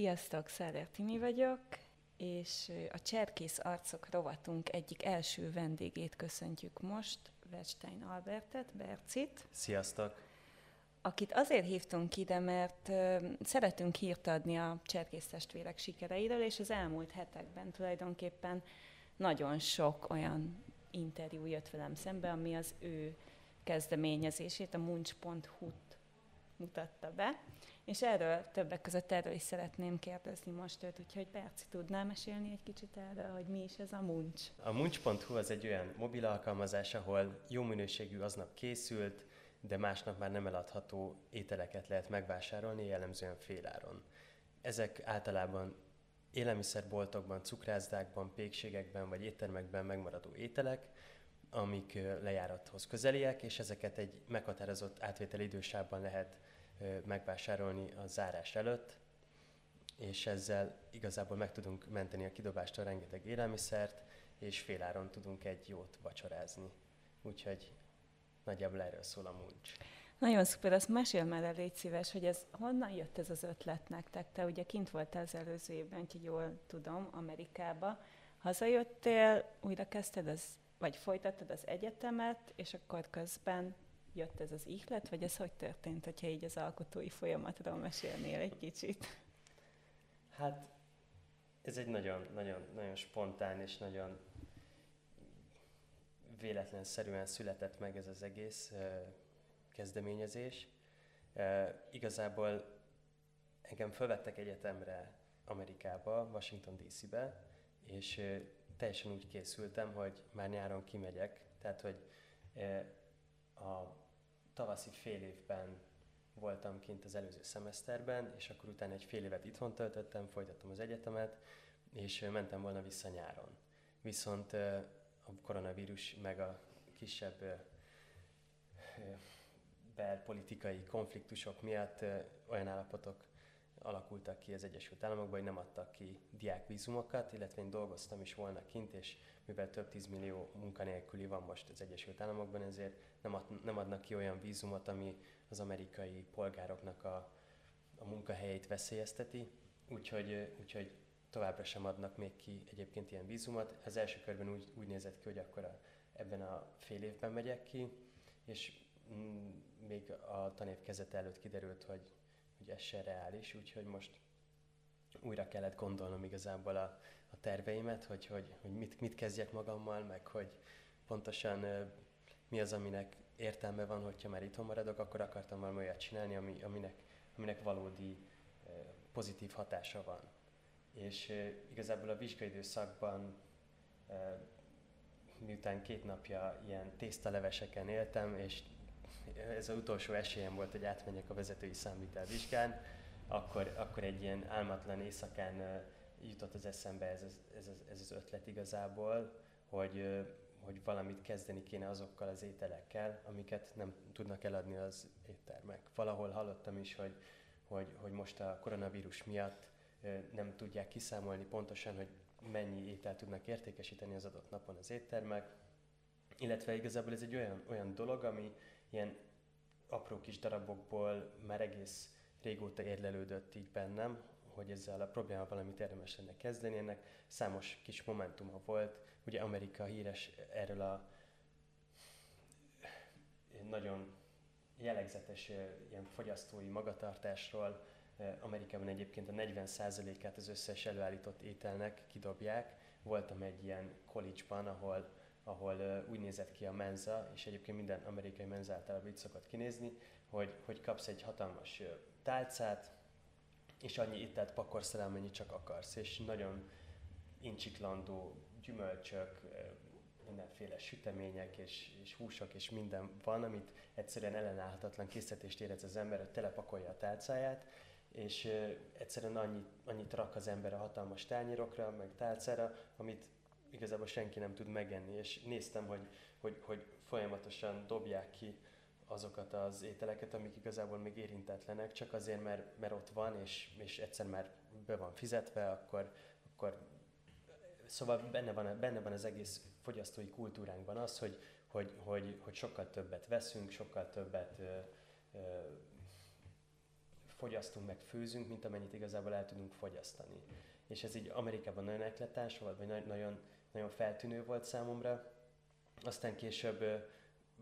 Sziasztok, Száder Timi vagyok, és a Cserkész Arcok rovatunk egyik első vendégét köszöntjük most, Wetstein Albertet, Bercit. Sziasztok! Akit azért hívtunk ide, mert szeretünk hírt adni a Cserkész testvérek sikereiről, és az elmúlt hetekben tulajdonképpen nagyon sok olyan interjú jött velem szembe, ami az ő kezdeményezését, a munch.hu-t mutatta be. És erről többek között erről is szeretném kérdezni most őt, úgyhogy Perci tudnál mesélni egy kicsit erről, hogy mi is ez a Munch? A Munch.hu az egy olyan mobil alkalmazás, ahol jó minőségű aznap készült, de másnap már nem eladható ételeket lehet megvásárolni, jellemzően féláron. Ezek általában élelmiszerboltokban, cukrászdákban, pékségekben vagy éttermekben megmaradó ételek, amik lejárathoz közeliek, és ezeket egy meghatározott átvételi idősában lehet megvásárolni a zárás előtt, és ezzel igazából meg tudunk menteni a kidobástól rengeteg élelmiszert, és féláron tudunk egy jót vacsorázni. Úgyhogy nagyjából erről szól a muncs. Nagyon szuper, azt mesél már el, légy szíves, hogy ez honnan jött ez az ötlet nektek? Te ugye kint voltál az előző évben, úgyhogy jól tudom, Amerikába. Hazajöttél, újra kezdted az, vagy folytattad az egyetemet, és akkor közben jött ez az ihlet, vagy ez hogy történt, hogyha így az alkotói folyamatról mesélnél egy kicsit? Hát ez egy nagyon, nagyon, nagyon spontán és nagyon véletlenszerűen született meg ez az egész kezdeményezés. Igazából engem felvettek egyetemre Amerikába, Washington DC-be, és teljesen úgy készültem, hogy már nyáron kimegyek, tehát hogy a tavaszi fél évben voltam kint az előző szemeszterben, és akkor utána egy fél évet itthon töltöttem, folytattam az egyetemet, és mentem volna vissza nyáron. Viszont a koronavírus meg a kisebb belpolitikai konfliktusok miatt olyan állapotok alakultak ki az Egyesült Államokban, hogy nem adtak ki diákvízumokat, illetve én dolgoztam is volna kint, és mivel több tízmillió munkanélküli van most az Egyesült Államokban, ezért nem, ad, nem adnak ki olyan vízumot, ami az amerikai polgároknak a, a munkahelyeit veszélyezteti, úgyhogy, úgyhogy továbbra sem adnak még ki egyébként ilyen vízumot. Az első körben úgy, úgy nézett ki, hogy akkor a, ebben a fél évben megyek ki, és még a tanév kezete előtt kiderült, hogy, hogy ez se reális, úgyhogy most újra kellett gondolnom igazából a, a terveimet, hogy, hogy, hogy mit, mit kezdjek magammal, meg hogy pontosan mi az, aminek értelme van, hogyha már itthon maradok, akkor akartam valami olyat csinálni, ami, aminek, aminek valódi pozitív hatása van. És igazából a vizsgaidőszakban miután két napja ilyen tésztaleveseken éltem, és ez az utolsó esélyem volt, hogy átmenjek a vezetői számvitel vizsgán, akkor, akkor egy ilyen álmatlan éjszakán jutott az eszembe ez, ez, ez, ez az ötlet igazából, hogy, hogy valamit kezdeni kéne azokkal az ételekkel, amiket nem tudnak eladni az éttermek. Valahol hallottam is, hogy, hogy, hogy most a koronavírus miatt nem tudják kiszámolni pontosan, hogy mennyi ételt tudnak értékesíteni az adott napon az éttermek, illetve igazából ez egy olyan, olyan dolog, ami ilyen apró kis darabokból már egész régóta érlelődött így bennem, hogy ezzel a problémával valamit érdemes lenne kezdeni. Ennek számos kis momentuma volt. Ugye Amerika híres erről a nagyon jellegzetes ilyen fogyasztói magatartásról. Amerikában egyébként a 40%-át az összes előállított ételnek kidobják. Voltam egy ilyen college-ban, ahol ahol úgy nézett ki a menza, és egyébként minden amerikai menza általában így szokott kinézni, hogy, hogy kapsz egy hatalmas tálcát, és annyi ételt pakolsz rá, amennyi csak akarsz, és nagyon incsiklandó gyümölcsök, mindenféle sütemények és, és húsok és minden van, amit egyszerűen ellenállhatatlan készítést érez az ember, hogy telepakolja a tálcáját, és egyszerűen annyit, annyit rak az ember a hatalmas tányérokra, meg tálcára, amit igazából senki nem tud megenni, és néztem, hogy, hogy, hogy folyamatosan dobják ki azokat az ételeket, amik igazából még érintetlenek, csak azért, mert, mert ott van, és, és egyszer már be van fizetve, akkor, akkor Szóval benne van, benne van az egész fogyasztói kultúránkban az, hogy, hogy, hogy, hogy sokkal többet veszünk, sokkal többet ö, ö, fogyasztunk, meg főzünk, mint amennyit igazából el tudunk fogyasztani. És ez így Amerikában nagyon ekletás volt, vagy nagyon, nagyon feltűnő volt számomra. Aztán később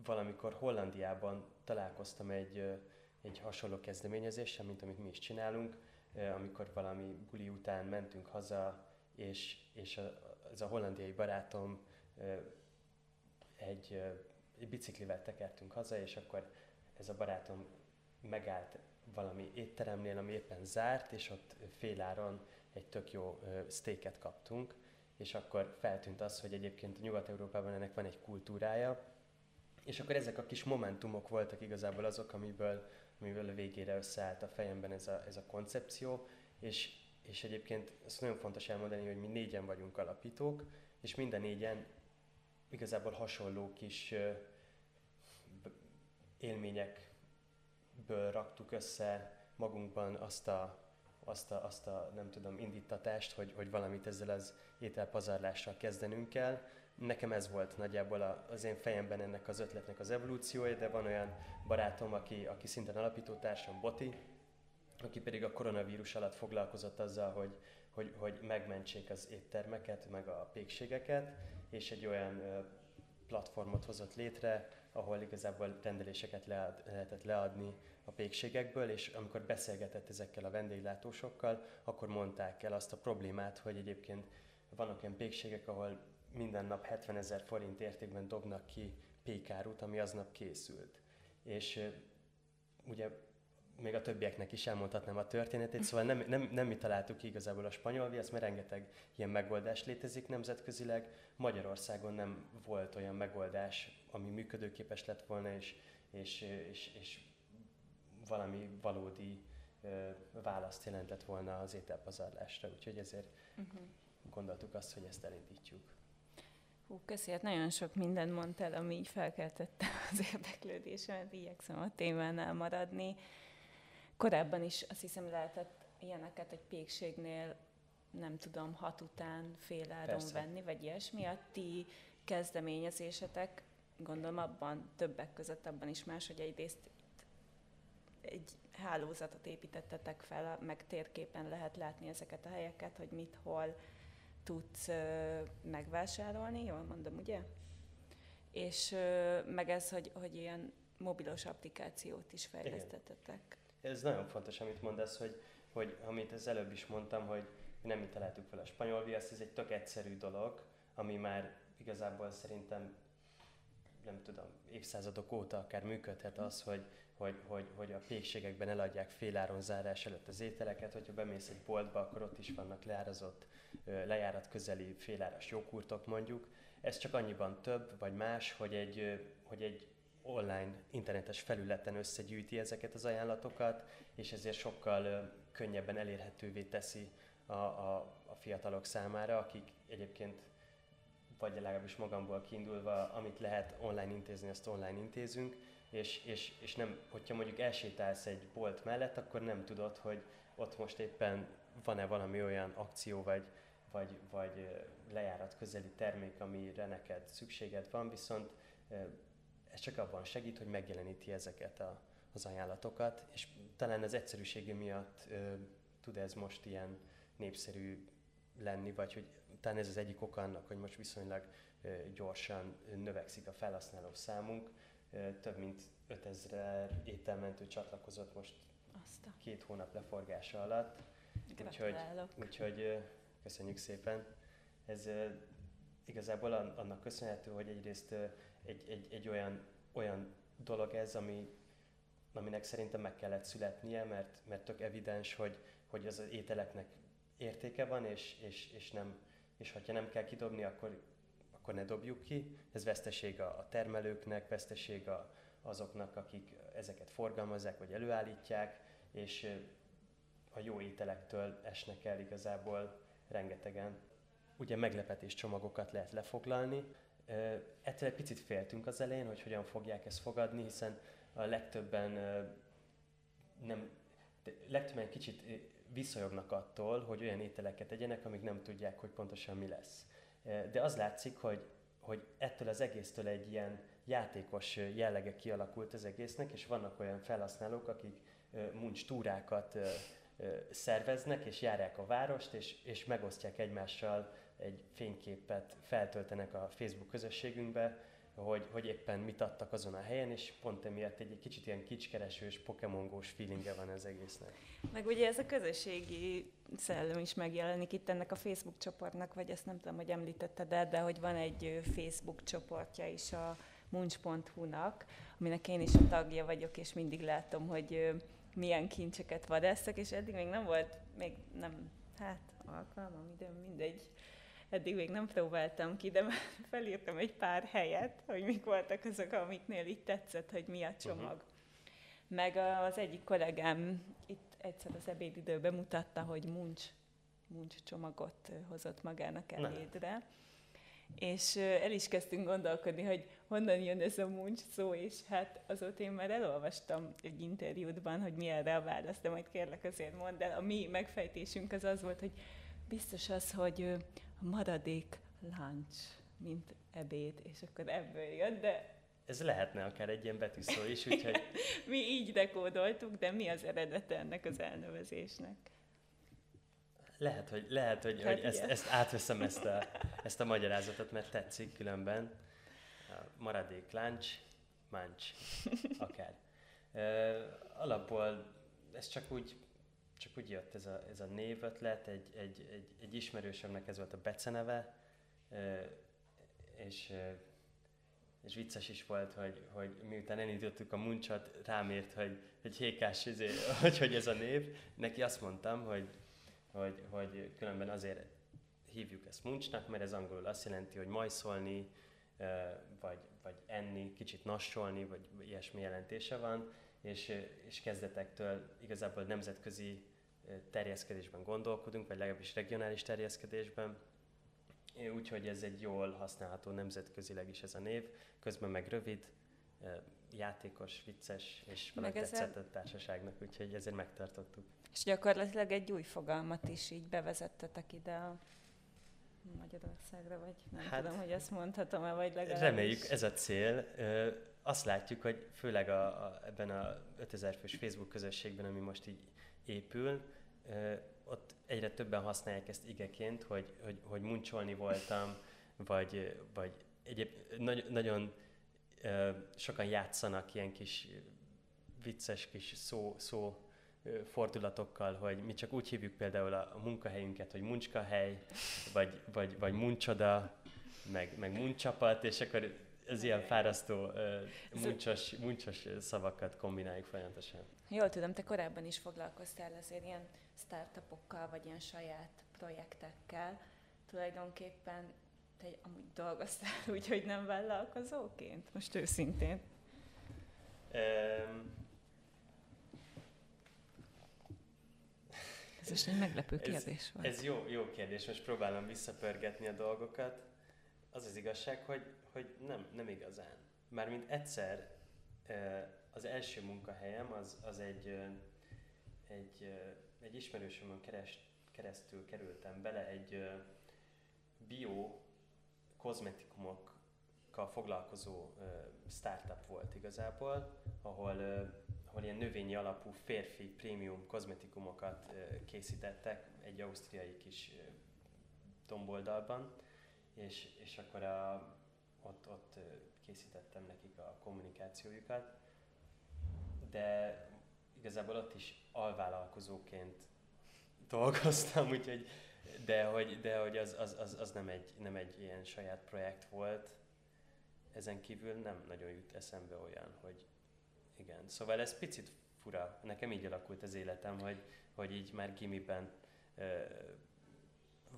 valamikor Hollandiában találkoztam egy, egy hasonló kezdeményezéssel, mint amit mi is csinálunk, amikor valami buli után mentünk haza, és, és a, ez a hollandiai barátom egy, egy biciklivel tekertünk haza, és akkor ez a barátom megállt valami étteremnél, ami éppen zárt, és ott féláron egy tök jó steaket kaptunk, és akkor feltűnt az, hogy egyébként Nyugat-Európában ennek van egy kultúrája, és akkor ezek a kis momentumok voltak igazából azok, amiből, amiből a végére összeállt a fejemben ez a, ez a koncepció, és, és egyébként ezt nagyon fontos elmondani, hogy mi négyen vagyunk alapítók, és minden négyen igazából hasonló kis élményekből raktuk össze magunkban azt a, azt a, azt a nem tudom, indítatást, hogy, hogy valamit ezzel az ételpazarlással kezdenünk kell. Nekem ez volt nagyjából az én fejemben ennek az ötletnek az evolúciója, de van olyan barátom, aki, aki szintén alapítótársam, Boti, aki pedig a koronavírus alatt foglalkozott azzal, hogy, hogy, hogy megmentsék az éttermeket, meg a pékségeket, és egy olyan platformot hozott létre, ahol igazából rendeléseket lead, lehetett leadni a pékségekből, és amikor beszélgetett ezekkel a vendéglátósokkal, akkor mondták el azt a problémát, hogy egyébként vannak olyan pékségek, ahol minden nap 70 ezer forint értékben dobnak ki pékárút, ami aznap készült. És ugye még a többieknek is elmondhatnám a történetét, szóval nem, nem, nem mi találtuk igazából a spanyol viasz, mert rengeteg ilyen megoldás létezik nemzetközileg. Magyarországon nem volt olyan megoldás, ami működőképes lett volna, és, és, és, és valami valódi ö, választ jelentett volna az ételpazarlásra, úgyhogy ezért uh-huh. gondoltuk azt, hogy ezt elindítjuk. Hú, köszi, hát nagyon sok mindent mondtál, ami így felkeltette az érdeklődésemet, igyekszem a témánál maradni. Korábban is azt hiszem lehetett ilyeneket egy pékségnél, nem tudom, hat után fél áron venni, vagy ilyesmi. A ti kezdeményezésetek, gondolom abban, többek között abban is más, hogy egyrészt egy hálózatot építettetek fel, meg térképen lehet látni ezeket a helyeket, hogy mit, hol tudsz megvásárolni, jól mondom, ugye? És meg ez, hogy, hogy ilyen mobilos applikációt is fejlesztettetek ez nagyon fontos, amit mondasz, hogy, hogy amit az előbb is mondtam, hogy nem mi találtuk fel a spanyol viaszt, ez egy tök egyszerű dolog, ami már igazából szerintem nem tudom, évszázadok óta akár működhet az, hogy, hogy, hogy, hogy a pékségekben eladják féláron zárás előtt az ételeket, hogyha bemész egy boltba, akkor ott is vannak leárazott, lejárat közeli féláras joghurtok mondjuk. Ez csak annyiban több vagy más, hogy egy, hogy egy online internetes felületen összegyűjti ezeket az ajánlatokat, és ezért sokkal könnyebben elérhetővé teszi a, a, a fiatalok számára, akik egyébként vagy legalábbis magamból kiindulva, amit lehet online intézni, azt online intézünk, és, és, és nem, hogyha mondjuk elsétálsz egy bolt mellett, akkor nem tudod, hogy ott most éppen van-e valami olyan akció, vagy, vagy, vagy lejárat közeli termék, amire neked szükséged van, viszont ez csak abban segít, hogy megjeleníti ezeket a, az ajánlatokat, és talán az egyszerűsége miatt tud ez most ilyen népszerű lenni, vagy hogy talán ez az egyik oka annak, hogy most viszonylag gyorsan növekszik a felhasználó számunk. Több mint 5000 ételmentő csatlakozott most Aztán. két hónap leforgása alatt. Úgyhogy, úgyhogy köszönjük szépen. Ez igazából annak köszönhető, hogy egyrészt egy, egy, egy olyan, olyan dolog ez, ami, aminek szerintem meg kellett születnie, mert, mert tök evidens, hogy, hogy az ételeknek értéke van, és, és, és, nem, és ha nem kell kidobni, akkor, akkor ne dobjuk ki. Ez veszteség a, a termelőknek, veszteség a, azoknak, akik ezeket forgalmazzák vagy előállítják, és a jó ételektől esnek el igazából rengetegen. Ugye meglepetés csomagokat lehet lefoglalni, Ettől egy picit féltünk az elején, hogy hogyan fogják ezt fogadni, hiszen a legtöbben nem, legtöbben kicsit visszajognak attól, hogy olyan ételeket tegyenek, amik nem tudják, hogy pontosan mi lesz. De az látszik, hogy, hogy ettől az egésztől egy ilyen játékos jellege kialakult az egésznek, és vannak olyan felhasználók, akik muncs túrákat szerveznek, és járják a várost, és, és megosztják egymással egy fényképet, feltöltenek a Facebook közösségünkbe, hogy, hogy éppen mit adtak azon a helyen, és pont emiatt egy, egy kicsit ilyen kicskeresős, pokemongós feelingje van az egésznek. Meg ugye ez a közösségi szellem is megjelenik itt ennek a Facebook csoportnak, vagy ezt nem tudom, hogy említetted el, de hogy van egy Facebook csoportja is a munch.hu-nak, aminek én is a tagja vagyok, és mindig látom, hogy milyen kincseket vadásztak, és eddig még nem volt, még nem, hát alkalmam, időm, mindegy, eddig még nem próbáltam ki, de már felírtam egy pár helyet, hogy mik voltak azok, amiknél így tetszett, hogy mi a csomag. Uh-huh. Meg az egyik kollégám itt egyszer az ebédidőben mutatta, hogy muncs, muncs csomagot hozott magának elédre. Ne. És el is kezdtünk gondolkodni, hogy honnan jön ez a muncs szó, és hát azóta én már elolvastam egy interjútban, hogy mi erre a válasz, de majd kérlek azért mondd el. A mi megfejtésünk az az volt, hogy biztos az, hogy maradék lunch, mint ebéd, és akkor ebből jött, de... Ez lehetne akár egy ilyen betűszó is, úgyhogy... mi így dekódoltuk, de mi az eredete ennek az elnevezésnek? Lehet, hogy, lehet, hogy, hát hogy ezt, ezt átveszem ezt a, ezt a magyarázatot, mert tetszik különben. Maradék lunch, munch, akár. Uh, alapból ez csak úgy csak úgy jött ez a, ez a névötlet, egy, egy, egy, egy ismerősömnek ez volt a beceneve, és, és vicces is volt, hogy, hogy miután elindítottuk a muncsat, rám írt, hogy, hogy hékás, izé, hogy, hogy ez a név. Neki azt mondtam, hogy, hogy, hogy különben azért hívjuk ezt muncsnak, mert ez angolul azt jelenti, hogy majszolni, vagy, vagy enni, kicsit nassolni, vagy ilyesmi jelentése van, és, és kezdetektől igazából nemzetközi terjeszkedésben gondolkodunk, vagy legalábbis regionális terjeszkedésben, úgyhogy ez egy jól használható nemzetközileg is ez a név, közben meg rövid, játékos, vicces, és meg tetszett a társaságnak, úgyhogy ezért megtartottuk. És gyakorlatilag egy új fogalmat is így bevezettetek ide a Magyarországra, vagy nem hát, tudom, hogy ezt mondhatom-e, vagy legalábbis... Reméljük, ez a cél. Azt látjuk, hogy főleg a, a, ebben a 5000 fős Facebook közösségben, ami most így épül, ott egyre többen használják ezt igeként, hogy, hogy, hogy muncsolni voltam, vagy, vagy egyéb, nagy, nagyon sokan játszanak ilyen kis vicces kis szó, szó fordulatokkal, hogy mi csak úgy hívjuk például a, munkahelyünket, hogy muncskahely, vagy, vagy, vagy muncsoda, meg, meg muncsapat, és akkor ez ilyen fárasztó, muncsos, muncsos szavakat kombináljuk folyamatosan. Jól tudom, te korábban is foglalkoztál azért ilyen startupokkal, vagy ilyen saját projektekkel. Tulajdonképpen te amúgy dolgoztál úgy, hogy nem vállalkozóként? Most őszintén. Um, ez most egy meglepő kérdés ez, volt. Ez jó, jó kérdés, most próbálom visszapörgetni a dolgokat. Az az igazság, hogy, hogy nem, nem igazán. Mármint egyszer az első munkahelyem az, az egy, egy, egy ismerősömön keres, keresztül kerültem bele egy bio kozmetikumokkal foglalkozó startup volt igazából, ahol, ahol ilyen növényi alapú férfi prémium kozmetikumokat készítettek egy ausztriai kis domboldalban, és, és akkor a, ott, ott készítettem nekik a kommunikációjukat, de igazából ott is alvállalkozóként dolgoztam, úgyhogy de hogy, de hogy az, az, az, az nem, egy, nem egy ilyen saját projekt volt. Ezen kívül nem nagyon jut eszembe olyan, hogy igen. Szóval ez picit fura. Nekem így alakult az életem, hogy, hogy így már gimiben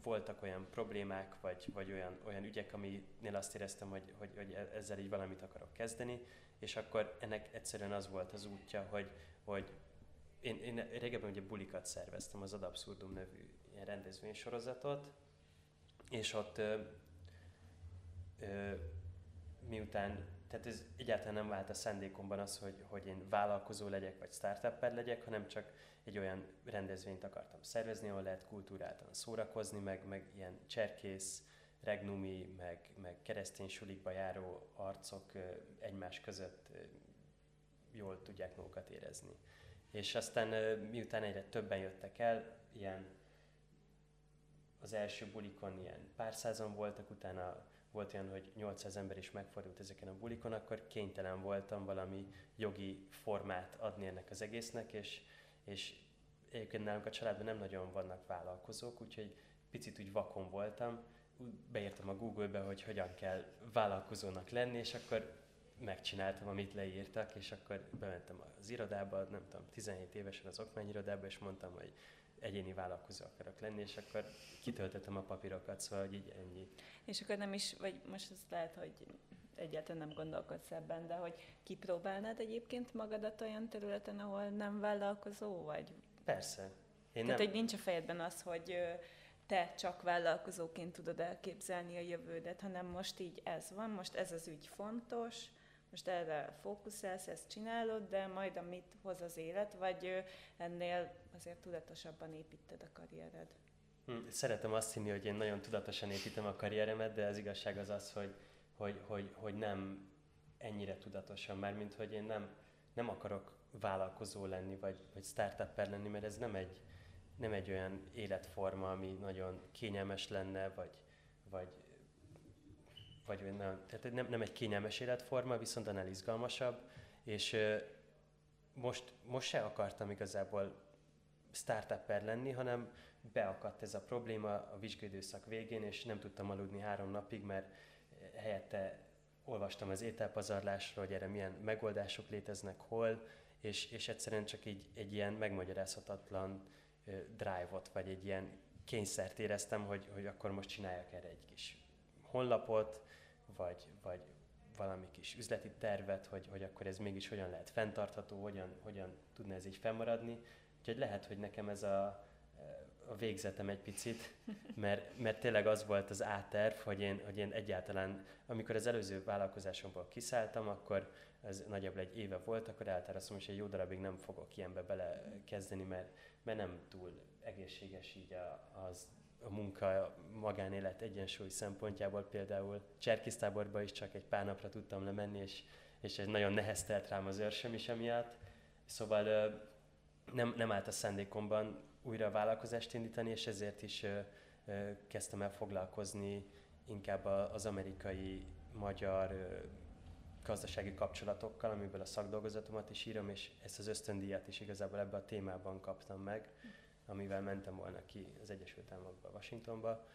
voltak olyan problémák, vagy, vagy olyan, olyan ügyek, aminél azt éreztem, hogy, hogy, hogy e-, ezzel így valamit akarok kezdeni, és akkor ennek egyszerűen az volt az útja, hogy, hogy én, én régebben ugye bulikat szerveztem, az Ad Absurdum nevű ilyen rendezvénysorozatot, és ott ö, ö, miután, tehát ez egyáltalán nem vált a szándékomban az, hogy, hogy én vállalkozó legyek, vagy startupper legyek, hanem csak egy olyan rendezvényt akartam szervezni, ahol lehet kultúráltan szórakozni, meg, meg ilyen cserkész, regnumi, meg, meg keresztény sulikba járó arcok egymás között jól tudják magukat érezni. És aztán miután egyre többen jöttek el, ilyen az első bulikon ilyen pár százan voltak, utána volt olyan, hogy 800 ember is megfordult ezeken a bulikon, akkor kénytelen voltam valami jogi formát adni ennek az egésznek, és, és egyébként nálunk a családban nem nagyon vannak vállalkozók, úgyhogy picit úgy vakon voltam, beírtam a Google-be, hogy hogyan kell vállalkozónak lenni, és akkor megcsináltam, amit leírtak, és akkor bementem az irodába, nem tudom, 17 évesen az okmányirodába, és mondtam, hogy egyéni vállalkozó akarok lenni, és akkor kitöltöttem a papírokat, szóval hogy így ennyi. És akkor nem is, vagy most ez lehet, hogy egyáltalán nem gondolkodsz ebben, de hogy kipróbálnád egyébként magadat olyan területen, ahol nem vállalkozó vagy? Persze. Én Tehát, nem... hogy nincs a fejedben az, hogy te csak vállalkozóként tudod elképzelni a jövődet, hanem most így ez van, most ez az ügy fontos, most erre fókuszálsz, ezt csinálod, de majd amit hoz az élet, vagy ennél azért tudatosabban építed a karriered. Hm, szeretem azt hinni, hogy én nagyon tudatosan építem a karrieremet, de az igazság az az, hogy, hogy, hogy, hogy nem ennyire tudatosan, mert mint hogy én nem, nem akarok vállalkozó lenni, vagy, vagy startupper lenni, mert ez nem egy, nem egy olyan életforma, ami nagyon kényelmes lenne, vagy, vagy, vagy nem, tehát nem, nem egy kényelmes életforma, viszont annál izgalmasabb, és most, most se akartam igazából startupper lenni, hanem beakadt ez a probléma a vizsgődőszak végén, és nem tudtam aludni három napig, mert helyette olvastam az ételpazarlásról, hogy erre milyen megoldások léteznek, hol, és, és egyszerűen csak így egy ilyen megmagyarázhatatlan drive-ot, vagy egy ilyen kényszert éreztem, hogy, hogy akkor most csináljak erre egy kis honlapot, vagy, vagy valami kis üzleti tervet, hogy, hogy akkor ez mégis hogyan lehet fenntartható, hogyan, hogyan tudna ez így fennmaradni. Úgyhogy lehet, hogy nekem ez a, a végzetem egy picit, mert, mert tényleg az volt az áterv, hogy én, hogy én egyáltalán, amikor az előző vállalkozásomból kiszálltam, akkor ez nagyjából egy éve volt, akkor eltárasztom, hogy egy jó darabig nem fogok ilyenbe belekezdeni, mert, mert nem túl egészséges így a, az, a munka, magánélet egyensúly szempontjából például Cserkisztáborba is csak egy pár napra tudtam lemenni, és, és ez nagyon neheztelt rám az őrsöm is emiatt. Szóval nem, nem állt a szándékomban újra a vállalkozást indítani, és ezért is kezdtem el foglalkozni inkább az amerikai, magyar gazdasági kapcsolatokkal, amiből a szakdolgozatomat is írom, és ezt az ösztöndíjat is igazából ebben a témában kaptam meg, amivel mentem volna ki az Egyesült Államokba, Washingtonba.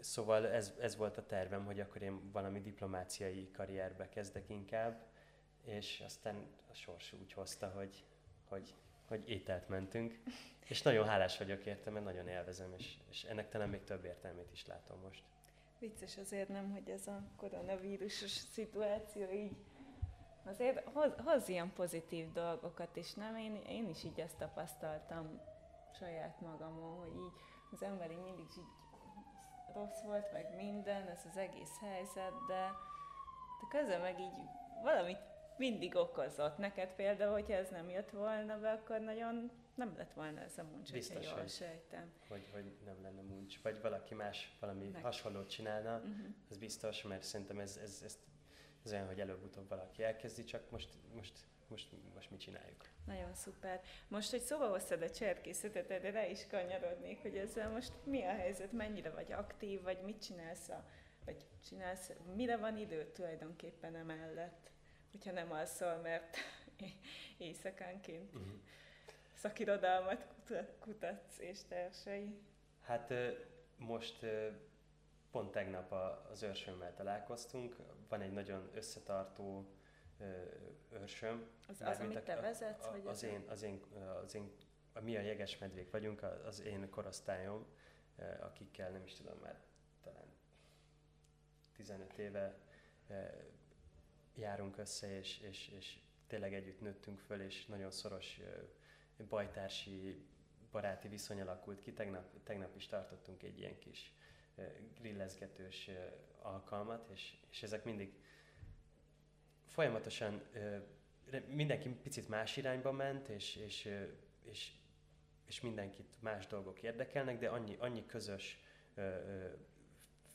Szóval ez, ez volt a tervem, hogy akkor én valami diplomáciai karrierbe kezdek inkább, és aztán a sors úgy hozta, hogy, hogy, hogy ételt mentünk. És nagyon hálás vagyok érte, mert nagyon élvezem, és, és ennek talán még több értelmét is látom most. Vicces azért nem, hogy ez a koronavírusos szituáció így azért hoz, hoz ilyen pozitív dolgokat is, nem? Én, én is így ezt tapasztaltam saját magamon, hogy így az ember így mindig így rossz volt, meg minden, ez az egész helyzet, de, de közben meg így valamit mindig okozott. Neked például, hogyha ez nem jött volna be, akkor nagyon nem lett volna ez a muncs, Biztos, jól hogy, sejtem. Hogy, hogy nem lenne muncs. Vagy valaki más valami Meg. hasonlót csinálna, uh-huh. az biztos, mert szerintem ez, ez, ez, ez olyan, hogy előbb-utóbb valaki elkezdi, csak most, most, most, most mit csináljuk. Nagyon szuper. Most, hogy szóba hoztad a cserkészetet, de rá is kanyarodnék, hogy ezzel most mi a helyzet, mennyire vagy aktív, vagy mit csinálsz, a, vagy csinálsz, mire van idő tulajdonképpen emellett, hogyha nem alszol, mert éjszakánként. Uh-huh szakirodalmat kutatsz és társai? Hát most pont tegnap az őrsömmel találkoztunk. Van egy nagyon összetartó őrsöm. Az, az amit te vezetsz? A, vagy az, én, az, én, az én, a mi a jegesmedvék vagyunk, az én korosztályom, akikkel nem is tudom már talán 15 éve járunk össze, és, és, és tényleg együtt nőttünk föl, és nagyon szoros bajtársi baráti viszony alakult ki. Tegnap, tegnap is tartottunk egy ilyen kis grillezgetős alkalmat, és, és ezek mindig folyamatosan mindenki picit más irányba ment, és, és, és, és mindenkit más dolgok érdekelnek, de annyi, annyi közös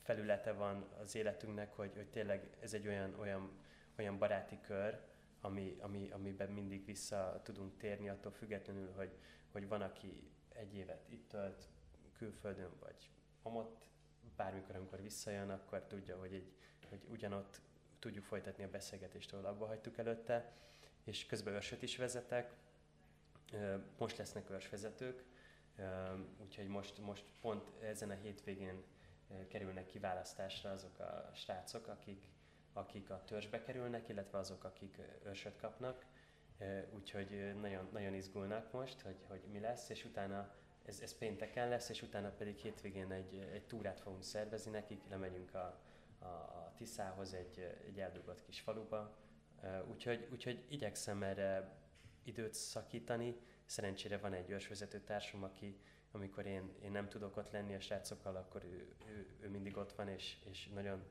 felülete van az életünknek, hogy, hogy tényleg ez egy olyan, olyan, olyan baráti kör, ami, ami, amiben mindig vissza tudunk térni, attól függetlenül, hogy, hogy van, aki egy évet itt tölt külföldön, vagy amott, bármikor, amikor visszajön, akkor tudja, hogy, egy, hogy ugyanott tudjuk folytatni a beszélgetést, ahol abba hagytuk előtte, és közben őrsöt is vezetek, most lesznek őrsvezetők, úgyhogy most, most pont ezen a hétvégén kerülnek kiválasztásra azok a srácok, akik, akik a törzsbe kerülnek, illetve azok, akik őrsöt kapnak. Úgyhogy nagyon, nagyon izgulnak most, hogy, hogy mi lesz, és utána ez, ez pénteken lesz, és utána pedig hétvégén egy, egy túrát fogunk szervezni nekik, lemegyünk a, a, a Tiszához egy, egy eldugott kis faluba. Úgyhogy, úgyhogy igyekszem erre időt szakítani. Szerencsére van egy ősvezető társam, aki amikor én, én nem tudok ott lenni a srácokkal, akkor ő, ő, ő mindig ott van, és, és nagyon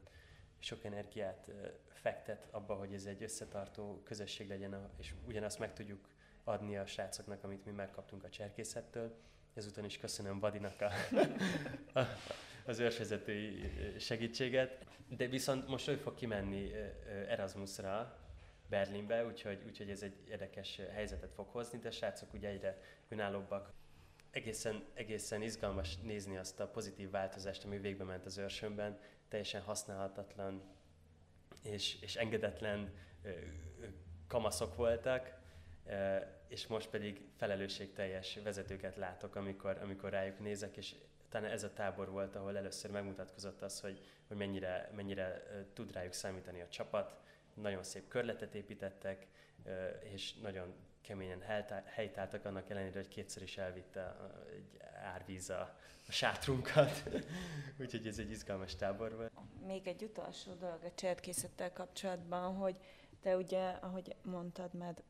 sok energiát fektet abba, hogy ez egy összetartó közösség legyen, és ugyanazt meg tudjuk adni a srácoknak, amit mi megkaptunk a cserkészettől. Ezúton is köszönöm Vadinak a, a, az őrsvezetői segítséget. De viszont most ő fog kimenni Erasmusra, Berlinbe, úgyhogy, úgyhogy ez egy érdekes helyzetet fog hozni, de srácok ugye egyre önállóbbak. Egészen, egészen izgalmas nézni azt a pozitív változást, ami végbe ment az őrsönben, teljesen használhatatlan és, és engedetlen kamaszok voltak, és most pedig felelősségteljes vezetőket látok, amikor, amikor rájuk nézek, és talán ez a tábor volt, ahol először megmutatkozott az, hogy, hogy mennyire, mennyire tud rájuk számítani a csapat. Nagyon szép körletet építettek, és nagyon keményen helytáltak annak ellenére, hogy kétszer is elvitte egy árvíz a, a sátrunkat. Úgyhogy ez egy izgalmas tábor volt. Még egy utolsó dolog a csertészettel kapcsolatban, hogy te ugye, ahogy mondtad, mert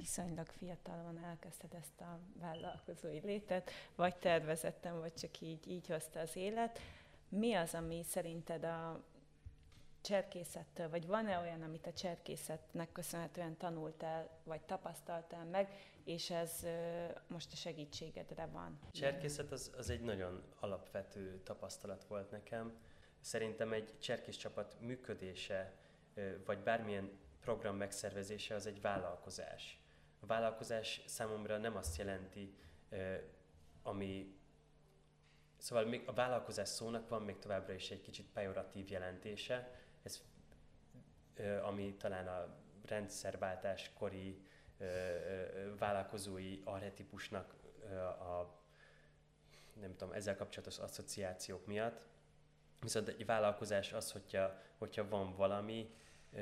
viszonylag fiatalon elkezdted ezt a vállalkozói létet, vagy tervezettem, vagy csak így, így hozta az élet. Mi az, ami szerinted a cserkészettől, vagy van-e olyan, amit a cserkészetnek köszönhetően tanultál, vagy tapasztaltál meg, és ez most a segítségedre van? A cserkészet az, az egy nagyon alapvető tapasztalat volt nekem. Szerintem egy cserkész csapat működése, vagy bármilyen program megszervezése az egy vállalkozás. A vállalkozás számomra nem azt jelenti, ami Szóval még a vállalkozás szónak van még továbbra is egy kicsit pejoratív jelentése, ez, ami talán a rendszerváltás kori vállalkozói arhetipusnak a nem tudom, ezzel kapcsolatos asszociációk miatt. Viszont egy vállalkozás az, hogyha, hogyha van valami,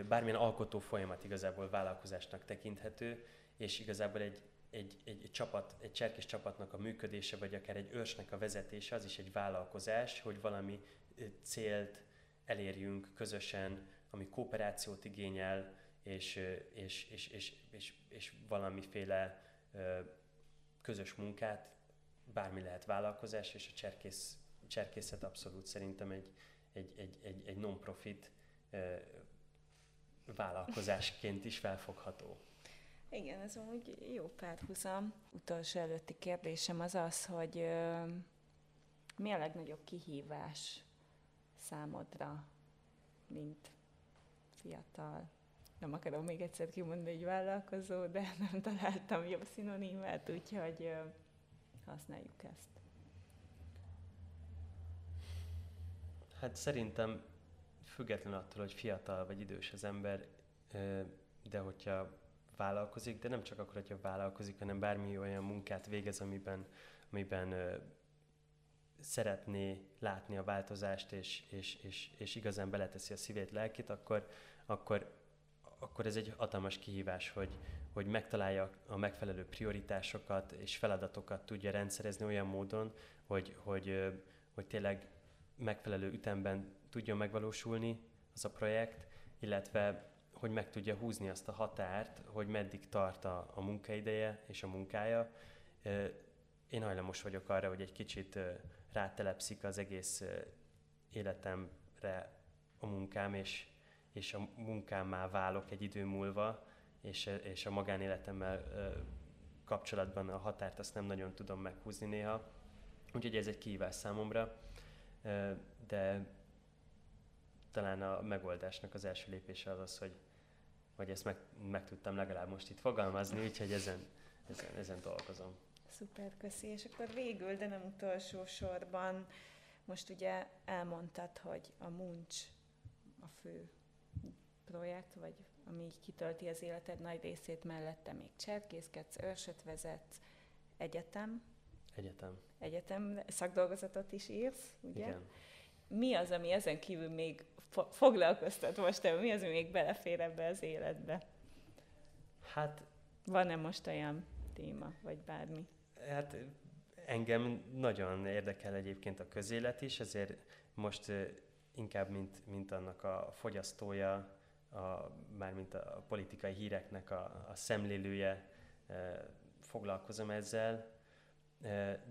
bármilyen alkotó folyamat igazából vállalkozásnak tekinthető, és igazából egy, egy, egy, egy csapat, egy cserkés csapatnak a működése, vagy akár egy őrsnek a vezetése, az is egy vállalkozás, hogy valami célt elérjünk közösen, ami kooperációt igényel, és, és, és, és, és, és valamiféle közös munkát, bármi lehet vállalkozás, és a cserkész, cserkészet abszolút szerintem egy, egy, egy, egy, egy non-profit vállalkozásként is felfogható. Igen, ez úgy jó párhuzam. Utolsó előtti kérdésem az az, hogy mi a legnagyobb kihívás számodra, mint fiatal? Nem akarom még egyszer kimondani, hogy vállalkozó, de nem találtam jobb szinonimmát, úgyhogy használjuk ezt. Hát szerintem független attól, hogy fiatal vagy idős az ember, de hogyha vállalkozik, de nem csak akkor, hogyha vállalkozik, hanem bármi olyan munkát végez, amiben, amiben szeretné látni a változást, és, és, és, és igazán beleteszi a szívét, lelkét, akkor, akkor, akkor ez egy hatalmas kihívás, hogy, hogy megtalálja a megfelelő prioritásokat és feladatokat tudja rendszerezni olyan módon, hogy, hogy, hogy tényleg megfelelő ütemben tudjon megvalósulni az a projekt, illetve hogy meg tudja húzni azt a határt, hogy meddig tart a, a munkaideje és a munkája. Én hajlamos vagyok arra, hogy egy kicsit rátelepszik az egész életemre a munkám, és, és a munkámmá válok egy idő múlva, és, és a magánéletemmel kapcsolatban a határt azt nem nagyon tudom meghúzni néha. Úgyhogy ez egy kihívás számomra, de talán a megoldásnak az első lépése az az, hogy hogy ezt meg, meg tudtam legalább most itt fogalmazni, úgyhogy ezen, ezen, ezen dolgozom. Szuper, köszi. És akkor végül, de nem utolsó sorban, most ugye elmondtad, hogy a Muncs a fő projekt, vagy ami kitölti az életed nagy részét, mellette még cserkészkedsz, őrsöt vezetsz, egyetem. Egyetem. Egyetem, szakdolgozatot is írsz, ugye? Igen. Mi az, ami ezen kívül még fo- foglalkoztat most te? Mi az, ami még belefér ebbe az életbe? Hát... Van-e most olyan téma, vagy bármi? Hát engem nagyon érdekel egyébként a közélet is, ezért most inkább, mint, mint annak a fogyasztója, a, mármint a politikai híreknek a, a szemlélője, foglalkozom ezzel,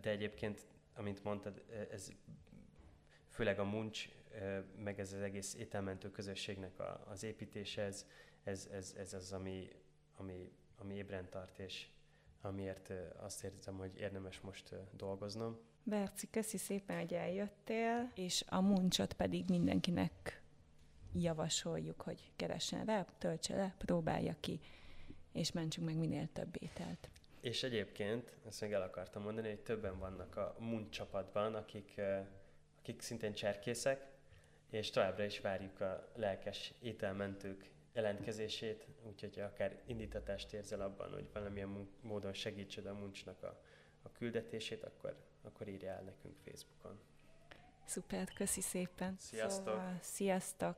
de egyébként, amint mondtad, ez főleg a muncs, meg ez az egész ételmentő közösségnek a, az építése, ez, ez, ez, ez az, ami, ami, ami ébren tart, és amiért azt érzem, hogy érdemes most dolgoznom. Berci, köszi szépen, hogy eljöttél, és a muncsot pedig mindenkinek javasoljuk, hogy keressen rá, töltse le, próbálja ki, és mentsünk meg minél több ételt. És egyébként, ezt még el akartam mondani, hogy többen vannak a Munt csapatban, akik, akik szintén cserkészek, és továbbra is várjuk a lelkes ételmentők jelentkezését, úgyhogy akár indítatást érzel abban, hogy valamilyen módon segítsed a muncsnak a, a küldetését, akkor, akkor írja el nekünk Facebookon. Szuper, köszi szépen. Sziasztok! Szóval, sziasztok!